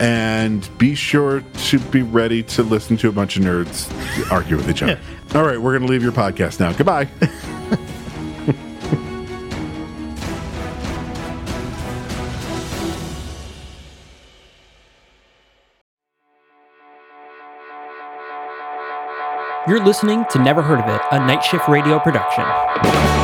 and be sure to be ready to listen to a bunch of nerds argue with each other. All right, we're going to leave your podcast now. Goodbye. You're listening to Never Heard of It, a Night Shift Radio production.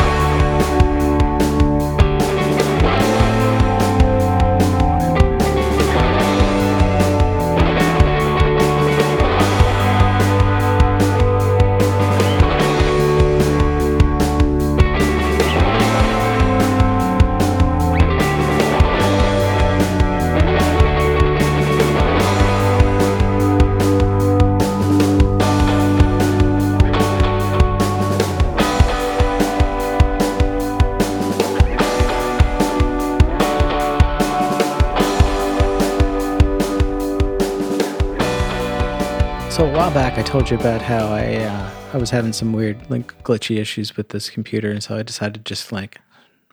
So a while back, I told you about how I uh, I was having some weird like glitchy issues with this computer, and so I decided to just like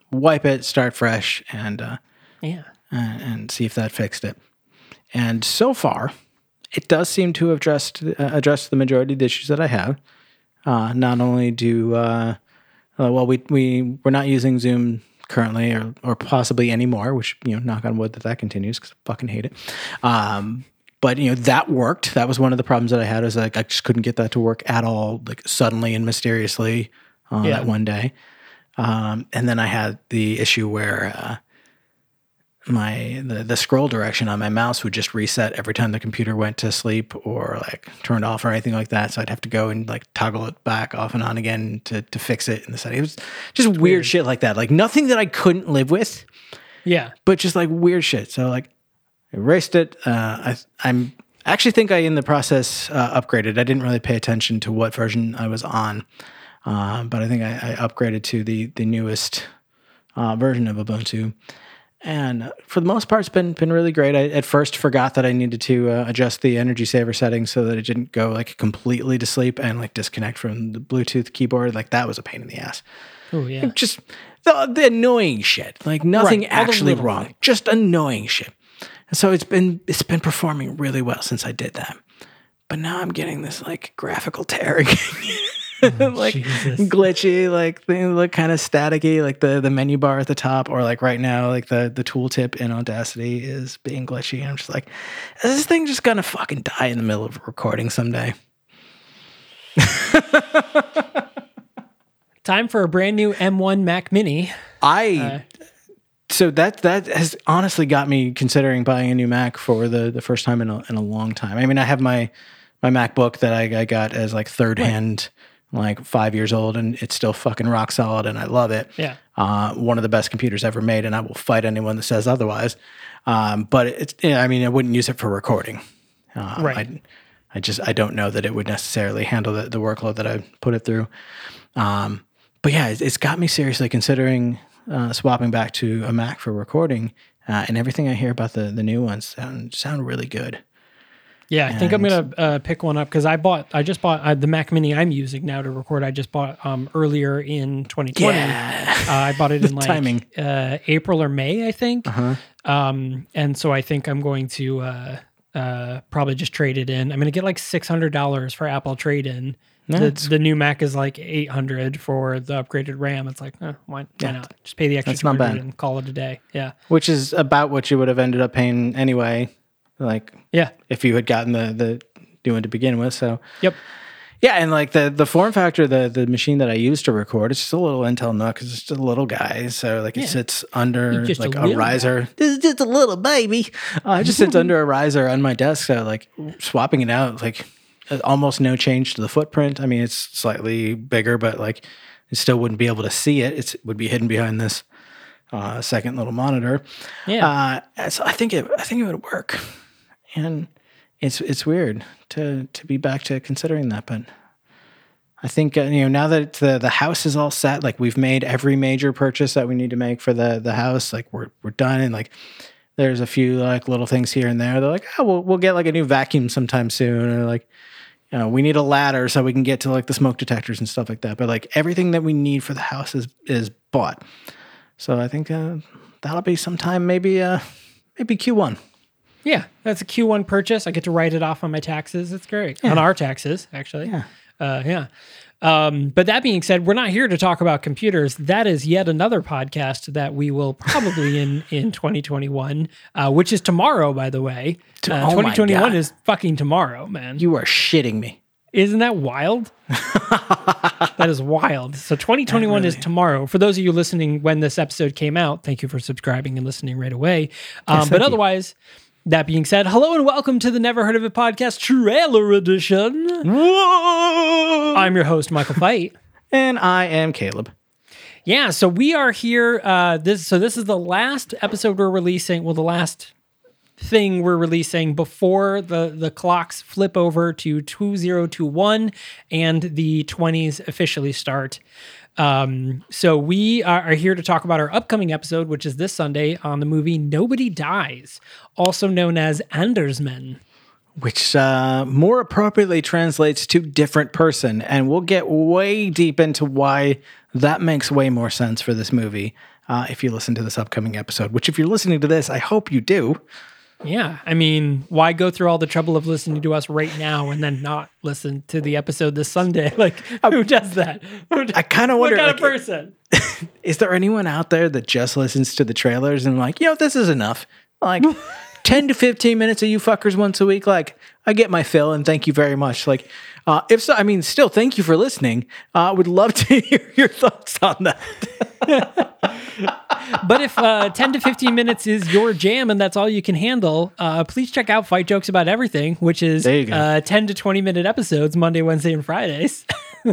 wipe it, start fresh, and uh, Yeah. and, and see if that fixed it. And so far, it does seem to have addressed uh, addressed the majority of the issues that I have. Uh, not only do uh, uh, well, we we we're not using Zoom currently, or or possibly anymore. Which you know, knock on wood that that continues because I fucking hate it. Um, but you know that worked. That was one of the problems that I had. Is like I just couldn't get that to work at all, like suddenly and mysteriously uh, Yeah. that one day. Um, and then I had the issue where uh, my the, the scroll direction on my mouse would just reset every time the computer went to sleep or like turned off or anything like that. So I'd have to go and like toggle it back off and on again to to fix it in the setting. It was just weird, shit like that. Like nothing that I couldn't live with, Yeah. but just like weird shit. So like erased it. Uh, I I'm actually think I in the process uh, upgraded. I didn't really pay attention to what version I was on, uh, but I think I, I upgraded to the the newest uh, version of Ubuntu. And for the most part, it's been been really great. I at first forgot that I needed to uh, adjust the energy saver settings so that it didn't go like completely to sleep and like disconnect from the Bluetooth keyboard. Like that was a pain in the ass Oh, yeah. just the, the annoying shit like nothing Right, actually wrong things. just annoying shit and so it's been it's been performing really well since i did that but now i'm getting this like graphical tearing oh, like Jesus. glitchy like things look kind of staticky like the the menu bar at the top or like right now like the the tooltip in audacity is being glitchy and i'm just like is this thing just gonna fucking die in the middle of a recording someday Time for a brand new M1 Mac Mini. I uh, so that that has honestly got me considering buying a new Mac for the the first time in a in a long time. I mean, I have my my MacBook that I, I got as like third hand, like five years old, and it's still fucking rock solid, and I love it. Yeah. Uh, one of the best computers ever made, and I will fight anyone that says otherwise. Um, but it's yeah, I mean, I wouldn't use it for recording. Uh, Right. I, I just I don't know that it would necessarily handle the, the workload that I put it through. Um, but yeah, it's, it's got me seriously considering uh, swapping back to a Mac for recording. Uh, and everything I hear about the the new ones sound sound really good. Yeah, I think I'm gonna uh, pick one up because I bought, I just bought uh, the Mac Mini I'm using now to record. I just bought um, earlier in 2020. Yeah. Uh, I bought it in like timing. Uh, April or May, I think. Uh-huh. Um, and so I think I'm going to uh, uh, probably just trade it in. I'm going to get like six hundred dollars for Apple trade in. The, the new Mac is like eight hundred for the upgraded RAM. It's like, eh, why, why Yeah. not? Just pay the extra That's not bad. and call it a day. Yeah, Which is about what you would have ended up paying anyway. Like yeah, if you had gotten the the new one to begin with. So yep. Yeah, and like the the form factor, the the machine that I use to record, it's just a little Intel NUC because it's just a little guy. So like it sits under a like a, little riser. This is just a little baby. Uh, it just sits under a riser on my desk. So like swapping it out, like almost no change to the footprint. I mean, it's slightly bigger, but like you still wouldn't be able to see it. It's, it would be hidden behind this uh, second little monitor. Yeah. Uh, so I think it I think it would work, and it's it's weird to to be back to considering that, but I think uh, you know now that the the house is all set, like we've made every major purchase that we need to make for the the house, like we're we're done, and like there's a few like little things here and there. They're like, oh, we'll we'll get like a new vacuum sometime soon, or like. You know, we need a ladder so we can get to like the smoke detectors and stuff like that. But like everything that we need for the house is is bought. So I think uh, that'll be sometime maybe uh maybe Q1. Yeah, that's a Q1 purchase. I get to write it off on my taxes. It's great. On our taxes, actually. Yeah. Uh, yeah. Um, but that being said, we're not here to talk about computers. That is yet another podcast that we will probably in in 2021, uh, which is tomorrow, by the way. Uh, oh 2021 is fucking tomorrow, man. You are shitting me. Isn't that wild? that is wild. So 2021 is tomorrow. For those of you listening when this episode came out, thank you for subscribing and listening right away. Um, but otherwise, you. That being said, hello and welcome to the Never Heard of It podcast trailer edition. Whoa! I'm your host, Michael Fight. And I am Caleb. Yeah, so we are here. Uh, this so this is the last episode we're releasing. Well, the last thing we're releasing before the the clocks flip over to 2021 and the 20s officially start. Um, so we are, here to talk about our upcoming episode, which is this Sunday on the movie Nobody Dies, also known as Andersman. Which uh, more appropriately translates to different person. And we'll get way deep into why that makes way more sense for this movie uh, if you listen to this upcoming episode. Which, if you're listening to this, I hope you do. Yeah, I mean, why go through all the trouble of listening to us right now and then not listen to the episode this Sunday? Like, who does that? Who I kind of wonder. what kind like, of person? is there anyone out there that just listens to the trailers and like, you know, this is enough? Like 10 to 15 minutes of you fuckers once a week. Like, I get my fill and thank you very much. Like, uh, if so, I mean, still thank you for listening. I uh, would love to hear your thoughts on that. But if uh, 10 to 15 minutes is your jam and that's all you can handle, uh, please check out Fight Jokes About Everything, which is There you go. uh, 10 to 20 minute episodes Monday, Wednesday, and Fridays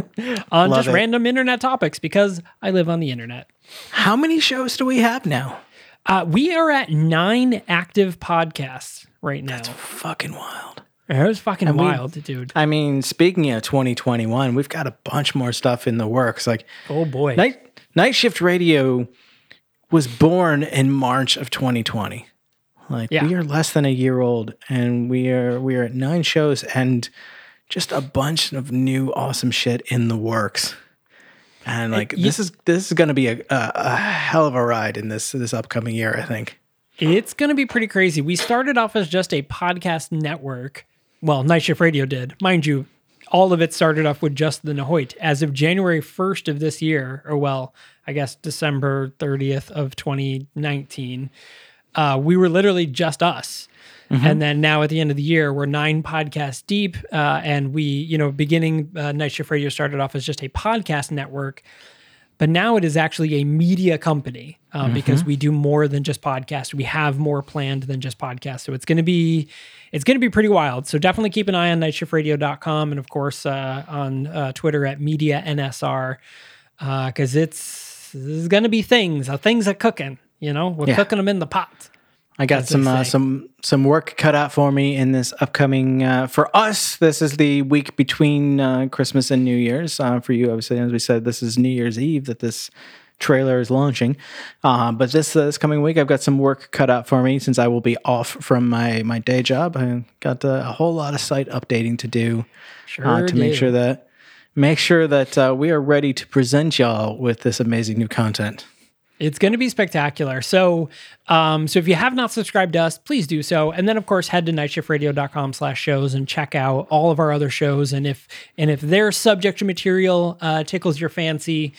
on Love just it. random internet topics because I live on the internet. How many shows do we have now? Uh, we are at nine active podcasts right now. That's fucking wild. It was fucking we- wild, dude. I mean, speaking of 2021, we've got a bunch more stuff in the works. Like, Oh boy. Night Night Shift Radio was born in March of 2020. Like Yeah. we are less than a year old, and we are we are at nine shows and just a bunch of new awesome shit in the works. And like you- this is this is going to be a, a a hell of a ride in this this upcoming year. I think. It's going to be pretty crazy. We started off as just a podcast network. Well, Night Shift Radio did. Mind you, all of it started off with just the Nahoit. As of January 1st of this year, or well, I guess December 30th of 2019, uh, we were literally just us. And then now at the end of the year, we're nine podcasts deep. Uh, and we, you know, beginning uh, Night Shift Radio started off as just a podcast network but now it is actually a media company um, because we do more than just podcasts. We have more planned than just podcasts. So it's going to be it's going to be pretty wild. So definitely keep an eye on nightshiftradio.com and of course uh, on uh, Twitter at media nsr because it's there's going to be things. Uh, things are cooking. You know, we're Yeah. cooking them in the pot. I got they some uh, some some work cut out for me in this upcoming. Uh, for us, this is the week between uh, Christmas and New Year's. Uh, for you, obviously, as we said, this is New Year's Eve that this trailer is launching. Uh, but this uh, this coming week, I've got some work cut out for me since I will be off from my my day job. I got uh, a whole lot of site updating to do Sure uh, to make sure that make sure that uh, we are ready to present y'all with this amazing new content. It's going to be spectacular. So, um, so if you have not subscribed to us, please do so. And then, of course, head to nightshiftradio.com slash shows and check out all of our other shows. And if, and if their subject material uh, tickles your fancy,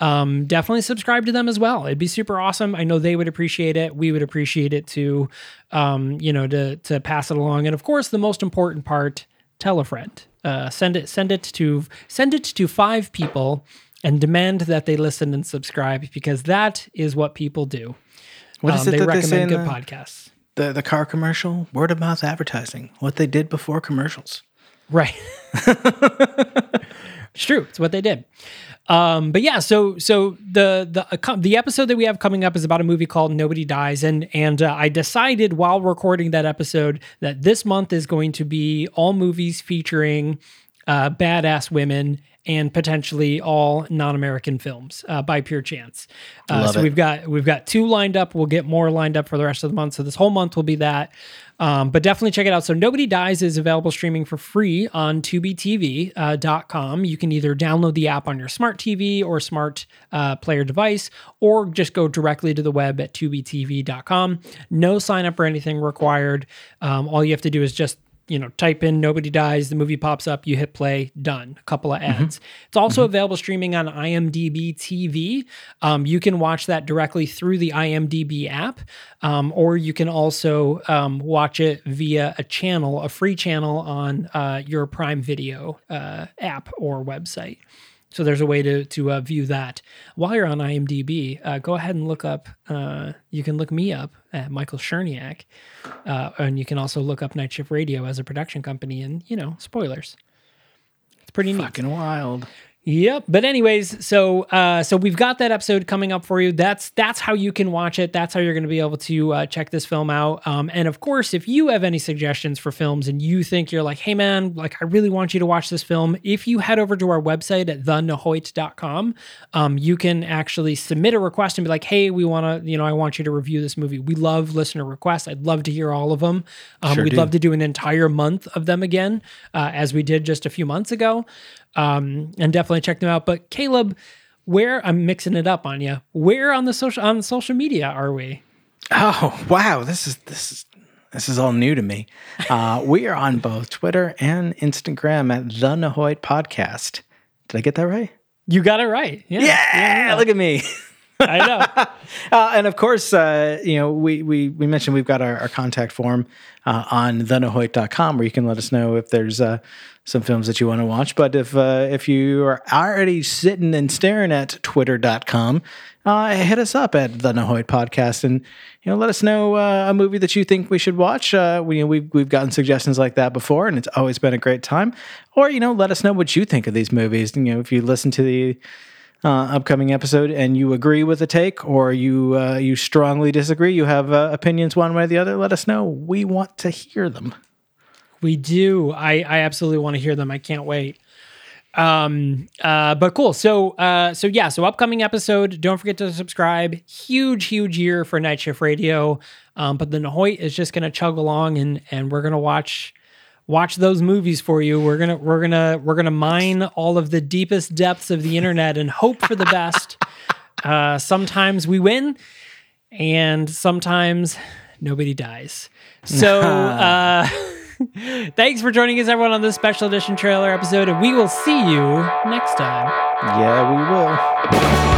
um, definitely subscribe to them as well. It'd be super awesome. I know they would appreciate it. We would appreciate it too. Um, you know, to, to pass it along. And of course, the most important part, tell a friend. Uh, send it send it to send it to five people and demand that they listen and subscribe because that is what people do. What is Um, it they that they say recommend good the, podcasts. the the car commercial? Word of mouth advertising. What they did before commercials. Right. it's true. It's what they did. Um, but yeah, so so the the uh, the episode that we have coming up is about a movie called Nobody Dies, and and uh, I decided while recording that episode that this month is going to be all movies featuring uh, badass women and potentially all non-American films uh, by pure chance. Uh, so it. we've got we've got two lined up. We'll get more lined up for the rest of the month. So this whole month will be that. Um, but definitely check it out. So Nobody Dies is available streaming for free on tubitv.com. You can either download the app on your smart TV or smart uh, player device, or just go directly to the web at tubitv.com. No sign up or anything required. Um, all you have to do is just you know, type in Nobody Dies, the movie pops up, you hit play, done. A couple of ads. It's also available streaming on IMDb TV. Um, you can watch that directly through the IMDb app, um, or you can also um, watch it via a channel, a free channel on uh, your Prime Video uh, app or website. So there's a way to to uh, view that. While you're on IMDb, uh, go ahead and look up. Uh, you can look me up at Michael Cherniak, uh, and you can also look up Night Shift Radio as a production company. And you know, spoilers. It's pretty neat. Fucking wild. Yep. But anyways, so uh, so we've got that episode coming up for you. That's that's how you can watch it. That's how you're going to be able to uh, check this film out. Um, and of course, if you have any suggestions for films and you think you're like, hey man, like I really want you to watch this film, if you head over to our website at thenahoit.com, um, you can actually submit a request and be like, hey, we want to, you know, I want you to review this movie. We love listener requests. I'd love to hear all of them. Um, Sure we'd do. love to do an entire month of them again, uh, as we did just a few months ago um, and definitely check them out. But Caleb, where I'm mixing it up on you, where on the social on social media are we? Oh wow, this is this is this is all new to me. Uh, we are on both Twitter and Instagram at the Nahoit Podcast. Did I get that right? You got it right. Yeah, Yeah, look at me. I know. Uh, and of course, uh, you know, we, we, we mentioned we've got our, our contact form uh, on thenahoit.com where you can let us know if there's uh, some films that you want to watch. But if uh, if you are already sitting and staring at twitter.com, uh, hit us up at the Nahoit Podcast and, you know, let us know uh, a movie that you think we should watch. We, we've, we've gotten suggestions like that before, and it's always been a great time. Or, you know, let us know what you think of these movies. You know, if you listen to the uh, upcoming episode and you agree with the take or you uh, you strongly disagree, you have uh, opinions one way or the other, let us know. We want to hear them. We do. I, I absolutely want to hear them. I can't wait. Um, uh, but cool. So, uh, so yeah, so upcoming episode, don't forget to subscribe. Huge, huge year for Night Shift Radio. Um, but the Nahoit is just going to chug along and, and we're going to watch, watch those movies for you. We're going to, we're to, we're to mine all of the deepest depths of the internet and hope for the best. uh, sometimes we win and sometimes nobody dies. So, uh, thanks for joining us, everyone, on this special edition trailer episode, and we will see you next time. Yeah, we will.